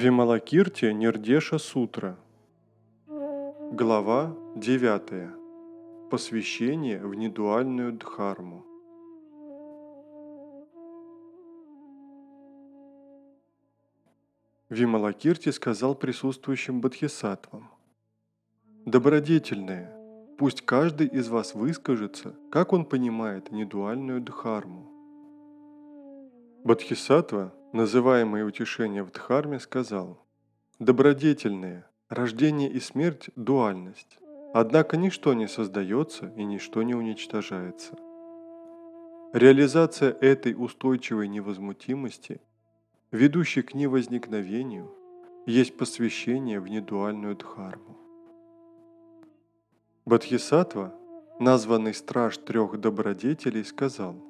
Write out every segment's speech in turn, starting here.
Вималакирти Нирдеша Сутра. Глава 9. Посвящение в недуальную Дхарму. Вималакирти сказал присутствующим бодхисаттвам. Добродетельные, пусть каждый из вас выскажется, как он понимает недуальную Дхарму. Бодхисаттва, называемый утешение в Дхарме, сказал, «Добродетельные, рождение и смерть – дуальность, однако ничто не создается и ничто не уничтожается. Реализация этой устойчивой невозмутимости, ведущей к невозникновению, есть посвящение в недуальную Дхарму. Бодхисаттва, названный страж трех добродетелей, сказал –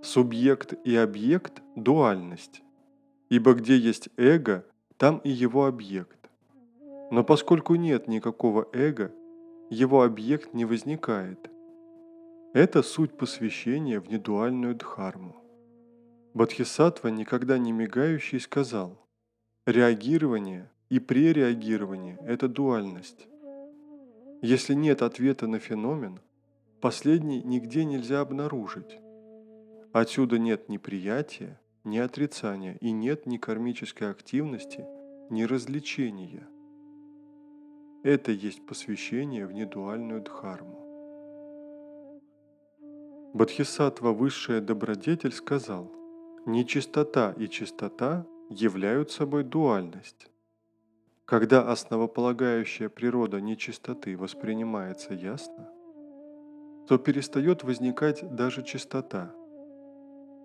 Субъект и объект – дуальность, ибо где есть эго, там и его объект. Но поскольку нет никакого эго, его объект не возникает. Это суть посвящения в недуальную дхарму. Бодхисаттва, никогда не мигающий, сказал, реагирование и пререагирование – это дуальность. Если нет ответа на феномен, последний нигде нельзя обнаружить. Отсюда нет ни приятия, ни отрицания, и нет ни кармической активности, ни развлечения. Это есть посвящение в недуальную дхарму. Бодхисаттва Высшая Добродетель сказал, нечистота и чистота являют собой дуальность. Когда основополагающая природа нечистоты воспринимается ясно, то перестает возникать даже чистота –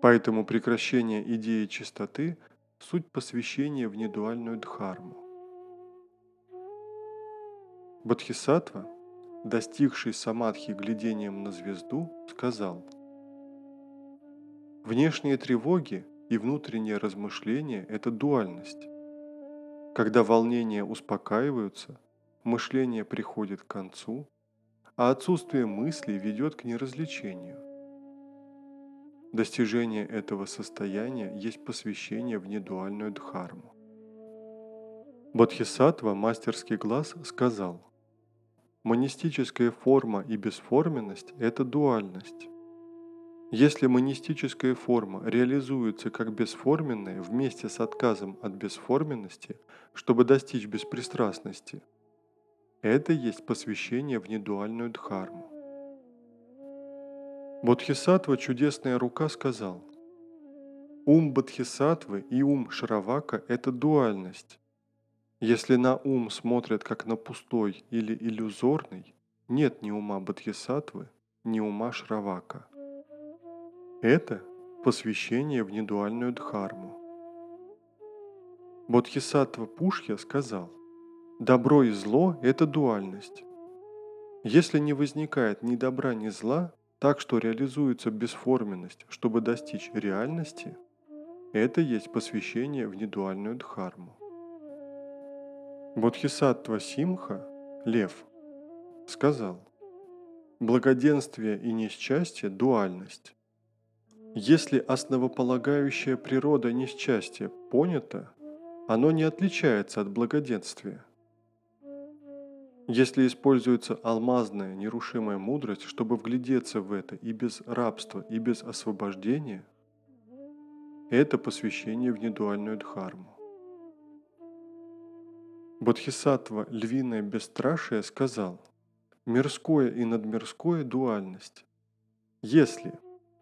Поэтому прекращение идеи чистоты – суть посвящения в недуальную дхарму. Бодхисаттва, достигший самадхи глядением на звезду, сказал «Внешние тревоги и внутреннее размышление – это дуальность. Когда волнения успокаиваются, мышление приходит к концу, а отсутствие мыслей ведет к неразличению. Достижение этого состояния есть посвящение в недуальную дхарму. Бодхисаттва, мастерский глаз, сказал, Монистическая форма и бесформенность – это дуальность. Если монистическая форма реализуется как бесформенная вместе с отказом от бесформенности, чтобы достичь беспристрастности, это есть посвящение в недуальную дхарму. Бодхисаттва Чудесная Рука сказал, Ум Бодхисаттвы и ум Шравака – это дуальность. Если на ум смотрят как на пустой или иллюзорный, нет ни ума Бодхисаттвы, ни ума Шравака. Это посвящение в недуальную дхарму. Бодхисаттва Пушья сказал, добро и зло – это дуальность. Если не возникает ни добра, ни зла, так что реализуется бесформенность, чтобы достичь реальности, это есть посвящение в недуальную дхарму. Бодхисаттва Симха, лев, сказал, благоденствие и несчастье – дуальность. Если основополагающая природа несчастья понята, оно не отличается от благоденствия – если используется алмазная нерушимая мудрость, чтобы вглядеться в это и без рабства, и без освобождения, это посвящение в недуальную дхарму. Бодхисаттва львиное бесстрашие сказал, мирское и надмирское – дуальность. Если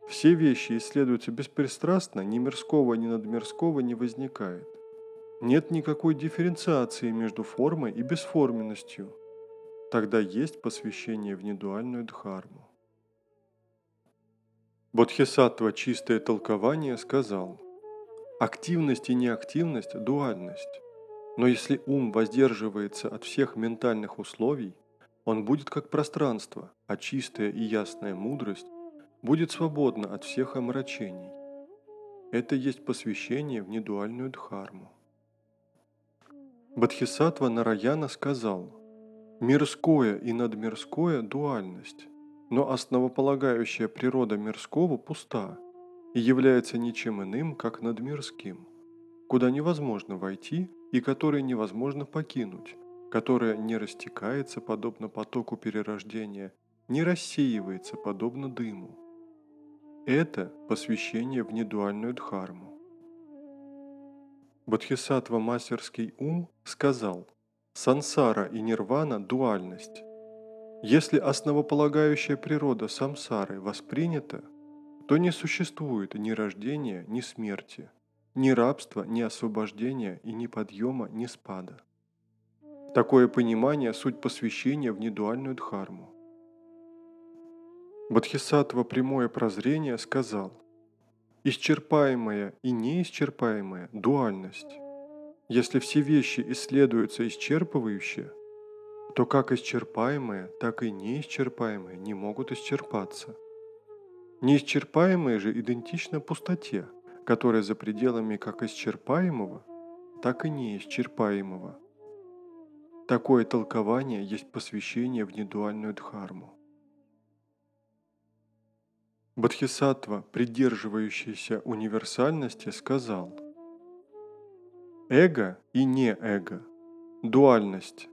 все вещи исследуются беспристрастно, ни мирского, ни надмирского не возникает. Нет никакой дифференциации между формой и бесформенностью – тогда есть посвящение в недуальную дхарму. Бодхисаттва «Чистое толкование» сказал, активность и неактивность – дуальность. Но если ум воздерживается от всех ментальных условий, он будет как пространство, а чистая и ясная мудрость будет свободна от всех омрачений. Это есть посвящение в недуальную дхарму. Бодхисаттва Нараяна сказал – Мирское и надмирское – дуальность, но основополагающая природа мирского пуста и является ничем иным, как надмирским. куда невозможно войти и которое невозможно покинуть, которое не растекается подобно потоку перерождения, не рассеивается подобно дыму. Это посвящение в недуальную дхарму. Бодхисаттва мастерский ум сказал, сансара и нирвана – дуальность. Если основополагающая природа самсары воспринята, то не существует ни рождения, ни смерти, ни рабства, ни освобождения и ни подъема, ни спада. Такое понимание – суть посвящения в недуальную дхарму. Бодхисаттва прямое прозрение сказал, исчерпаемая и неисчерпаемая – дуальность. Если все вещи исследуются исчерпывающе, то как исчерпаемые, так и неисчерпаемые не могут исчерпаться. Неисчерпаемые же идентично пустоте, которая за пределами как исчерпаемого, так и неисчерпаемого. Такое толкование есть посвящение в недуальную дхарму. Бодхисаттва, придерживающийся универсальности, сказал «Эго и не эго – дуальность.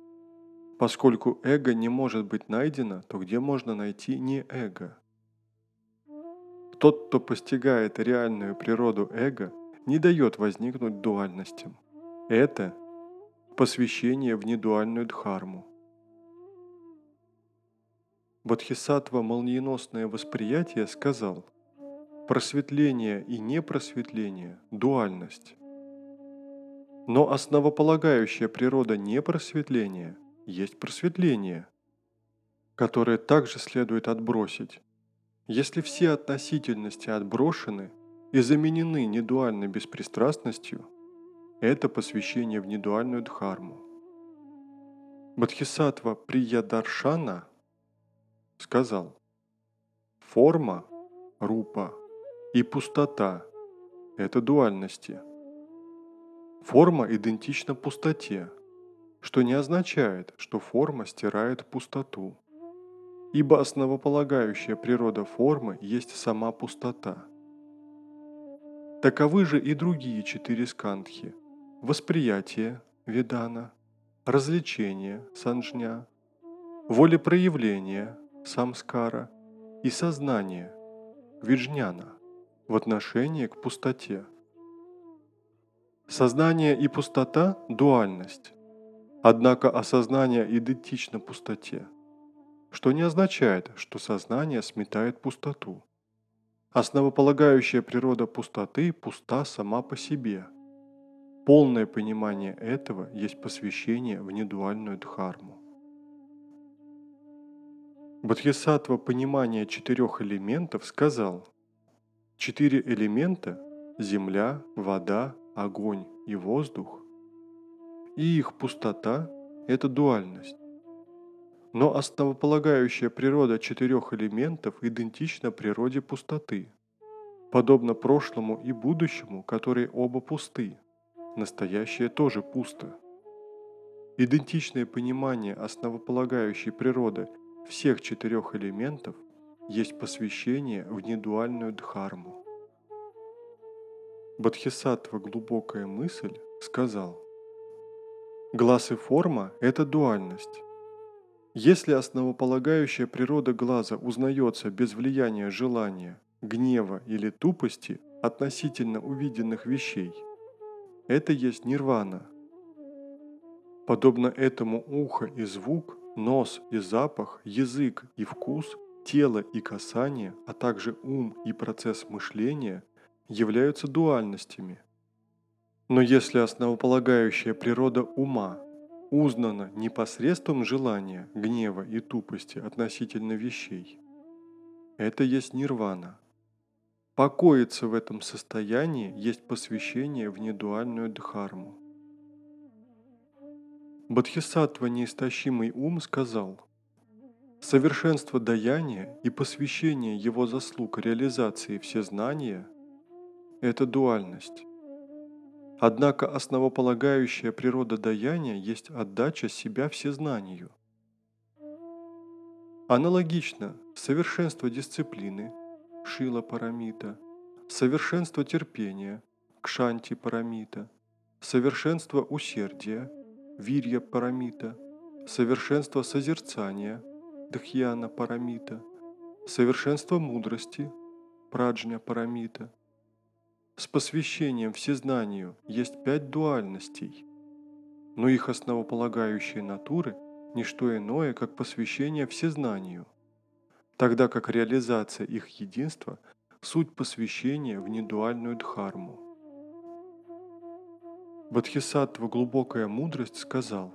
Поскольку эго не может быть найдено, то где можно найти не эго? Тот, кто постигает реальную природу эго, не дает возникнуть дуальностям. Это посвящение в недуальную дхарму. Бодхисаттва молниеносное восприятие сказал «Просветление и непросветление – дуальность». Но основополагающая природа непросветления есть просветление, которое также следует отбросить. Если все относительности отброшены и заменены недуальной беспристрастностью – это посвящение в недуальную дхарму. Бодхисаттва Приядаршана сказал, форма, рупа и пустота – это дуальности. Форма идентична пустоте, что не означает, что форма стирает пустоту, ибо основополагающая природа формы есть сама пустота. Таковы же и другие четыре скандхи – восприятие – видана, развлечение – санжня, волепроявление – самскара и сознание – виджняна в отношении к пустоте. Сознание и пустота – дуальность, однако осознание идентично пустоте, что не означает, что сознание сметает пустоту. Основополагающая природа пустоты пуста сама по себе – Полное понимание этого есть посвящение в недуальную дхарму. Бодхисаттва понимания четырех элементов сказал, четыре элемента – земля, вода, огонь и воздух, и их пустота – это дуальность. Но основополагающая природа четырех элементов идентична природе пустоты, подобно прошлому и будущему, которые оба пусты – настоящее тоже пусто. Идентичное понимание основополагающей природы всех четырех элементов есть посвящение в недуальную дхарму. Бодхисаттва «Глубокая мысль» сказал, «Глаз и форма – это дуальность. Если основополагающая природа глаза узнается без влияния желания, гнева или тупости относительно увиденных вещей – это есть нирвана. Подобно этому ухо и звук, нос и запах, язык и вкус, тело и касание, а также ум и процесс мышления являются дуальностями. Но если основополагающая природа ума узнана непосредством желания, гнева и тупости относительно вещей, это есть нирвана – Покоиться в этом состоянии есть посвящение в недуальную дхарму. Бодхисаттва неистощимый ум сказал, Совершенство даяния и посвящение его заслуг реализации всезнания – это дуальность. Однако основополагающая природа даяния есть отдача себя всезнанию. Аналогично, совершенство дисциплины – Шила Парамита, совершенство терпения, Кшанти Парамита совершенство усердия, вирья парамита, совершенство созерцания, дхьяна парамита, совершенство мудрости, праджня парамита. С посвящением всезнанию есть пять дуальностей, но их основополагающие натуры – не что иное, как посвящение всезнанию, тогда как реализация их единства – суть посвящения в недуальную дхарму. Бодхисаттва глубокая мудрость сказал,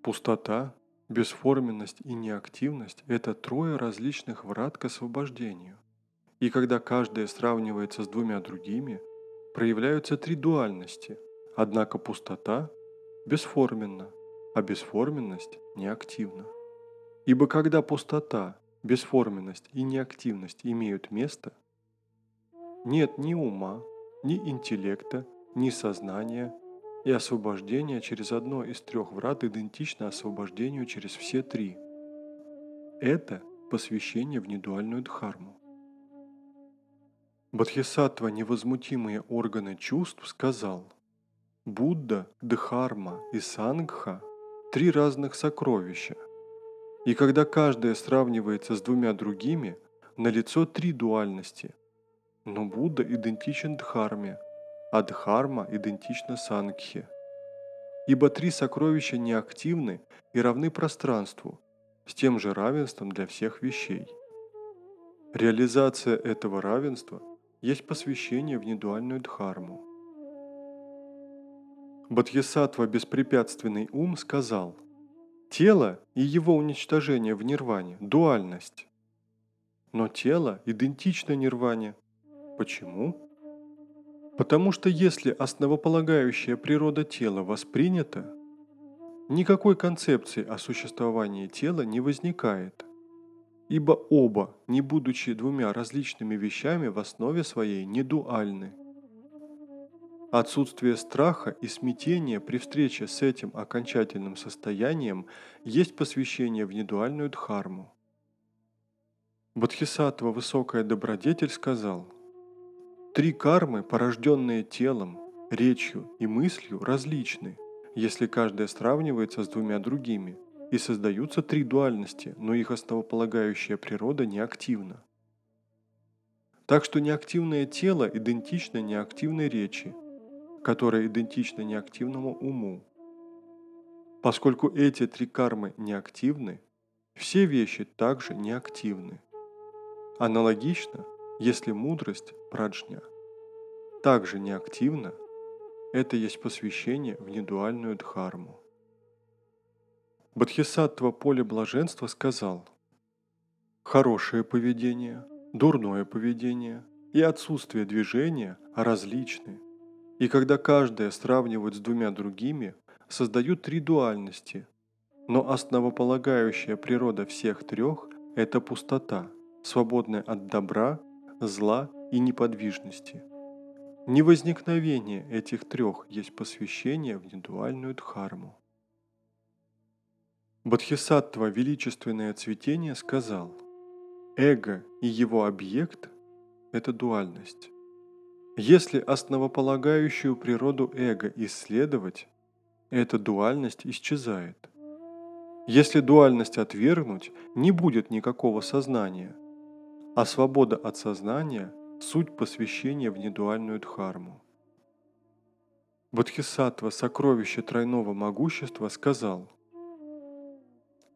«Пустота, бесформенность и неактивность – это трое различных врат к освобождению. И когда каждая сравнивается с двумя другими, проявляются три дуальности, однако пустота бесформенна, а бесформенность неактивна. Ибо когда пустота, бесформенность и неактивность имеют место, нет ни ума, ни интеллекта, ни сознание и освобождение через одно из трех врат идентично освобождению через все три. Это посвящение в недуальную дхарму. Бодхисаттва невозмутимые органы чувств сказал, Будда, Дхарма и Сангха – три разных сокровища. И когда каждое сравнивается с двумя другими, налицо три дуальности. Но Будда идентичен Дхарме – а Дхарма идентична Сангхе. Ибо три сокровища неактивны и равны пространству, с тем же равенством для всех вещей. Реализация этого равенства есть посвящение в недуальную Дхарму. Бодхисаттва Беспрепятственный ум сказал, тело и его уничтожение в нирване – дуальность. Но тело идентично нирване. Почему? Потому что если основополагающая природа тела воспринята, никакой концепции о существовании тела не возникает, ибо оба, не будучи двумя различными вещами, в основе своей не дуальны. Отсутствие страха и смятения при встрече с этим окончательным состоянием есть посвящение в недуальную дхарму. Бодхисаттва Высокая Добродетель сказал – Три кармы, порожденные телом, речью и мыслью, различны, если каждая сравнивается с двумя другими, и создаются три дуальности, но их основополагающая природа неактивна. Так что неактивное тело идентично неактивной речи, которая идентична неактивному уму. Поскольку эти три кармы неактивны, все вещи также неактивны. Аналогично, если мудрость праджня также неактивна, это есть посвящение в недуальную дхарму. Бодхисаттва поле блаженства сказал, хорошее поведение, дурное поведение и отсутствие движения различны, и когда каждое сравнивают с двумя другими, создают три дуальности, но основополагающая природа всех трех – это пустота, свободная от добра, зла и неподвижности. Невозникновение этих трех есть посвящение в недуальную дхарму. Бодхисаттва «Величественное цветение» сказал, «Эго и его объект – это дуальность. Если основополагающую природу эго исследовать, эта дуальность исчезает. Если дуальность отвергнуть, не будет никакого сознания, а свобода от сознания – суть посвящения в недуальную дхарму. Бодхисаттва, сокровище тройного могущества, сказал,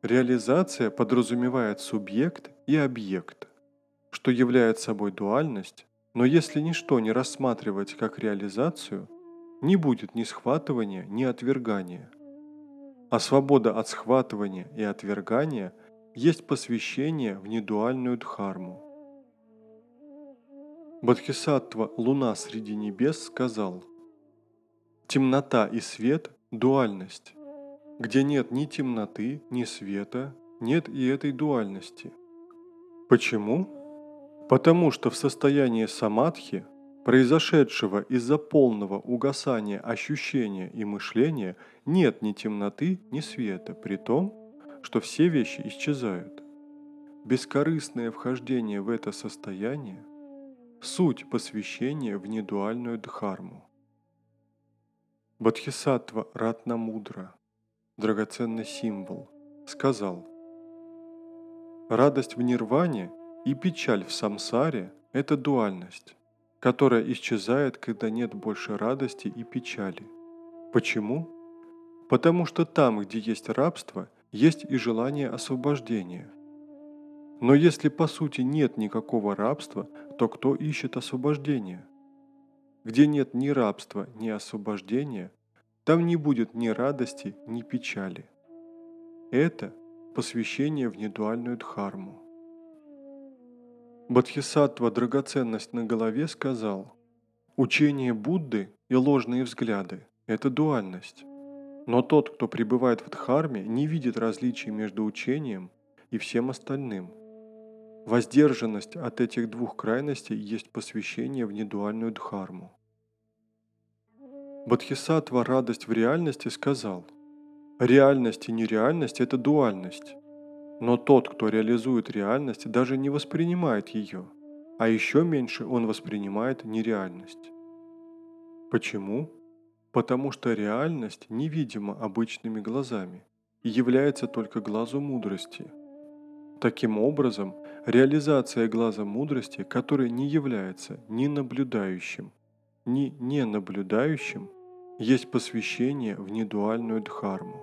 Реализация подразумевает субъект и объект, что является собой дуальность, но если ничто не рассматривать как реализацию, не будет ни схватывания, ни отвергания. А свобода от схватывания и отвергания есть посвящение в недуальную дхарму. Бодхисаттва «Луна среди небес» сказал «Темнота и свет – дуальность. Где нет ни темноты, ни света, нет и этой дуальности. Почему? Потому что в состоянии самадхи, произошедшего из-за полного угасания ощущения и мышления, нет ни темноты, ни света, при том, что все вещи исчезают. Бескорыстное вхождение в это состояние – суть посвящения в недуальную дхарму. Бодхисаттва Ратнамудра, драгоценный символ, сказал, «Радость в нирване и печаль в самсаре – это дуальность, которая исчезает, когда нет больше радости и печали. Почему? Потому что там, где есть рабство, есть и желание освобождения. Но если по сути нет никакого рабства, то кто ищет освобождения? Где нет ни рабства, ни освобождения, там не будет ни радости, ни печали. Это посвящение в недуальную дхарму. Бодхисаттва «Драгоценность на голове» сказал, «Учение Будды и ложные взгляды – это дуальность. Но тот, кто пребывает в дхарме, не видит различий между учением и всем остальным. Воздержанность от этих двух крайностей есть посвящение в недуальную дхарму. Бодхисаттва «Радость в реальности» сказал, «Реальность и нереальность – это дуальность. Но тот, кто реализует реальность, даже не воспринимает ее, а еще меньше он воспринимает нереальность. Почему? потому что реальность невидима обычными глазами и является только глазу мудрости. Таким образом, реализация глаза мудрости, который не является ни наблюдающим, ни ненаблюдающим, есть посвящение в недуальную дхарму.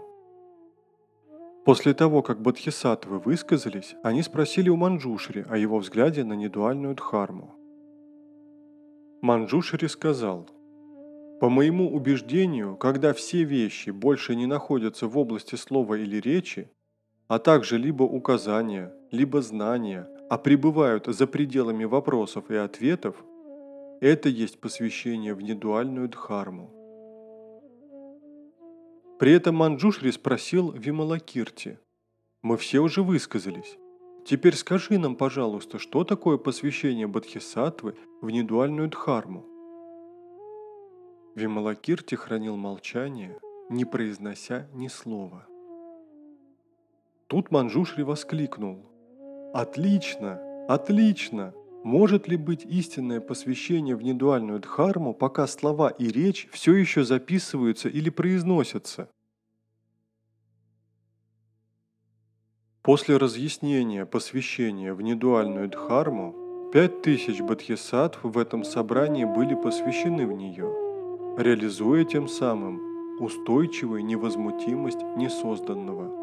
После того, как бодхисаттвы высказались, они спросили у Манджушри о его взгляде на недуальную дхарму. Манджушри сказал – по моему убеждению, когда все вещи больше не находятся в области слова или речи, а также либо указания, либо знания, а пребывают за пределами вопросов и ответов, это есть посвящение в недуальную дхарму. При этом Манджушри спросил Вималакирти, «Мы все уже высказались. Теперь скажи нам, пожалуйста, что такое посвящение Бодхисаттвы в недуальную дхарму?» Вималакирти хранил молчание, не произнося ни слова. Тут Манджушри воскликнул. «Отлично! Отлично! Может ли быть истинное посвящение в недуальную дхарму, пока слова и речь все еще записываются или произносятся?» После разъяснения посвящения в недуальную дхарму, пять тысяч бодхисаттв в этом собрании были посвящены в нее – реализуя тем самым устойчивую невозмутимость несозданного.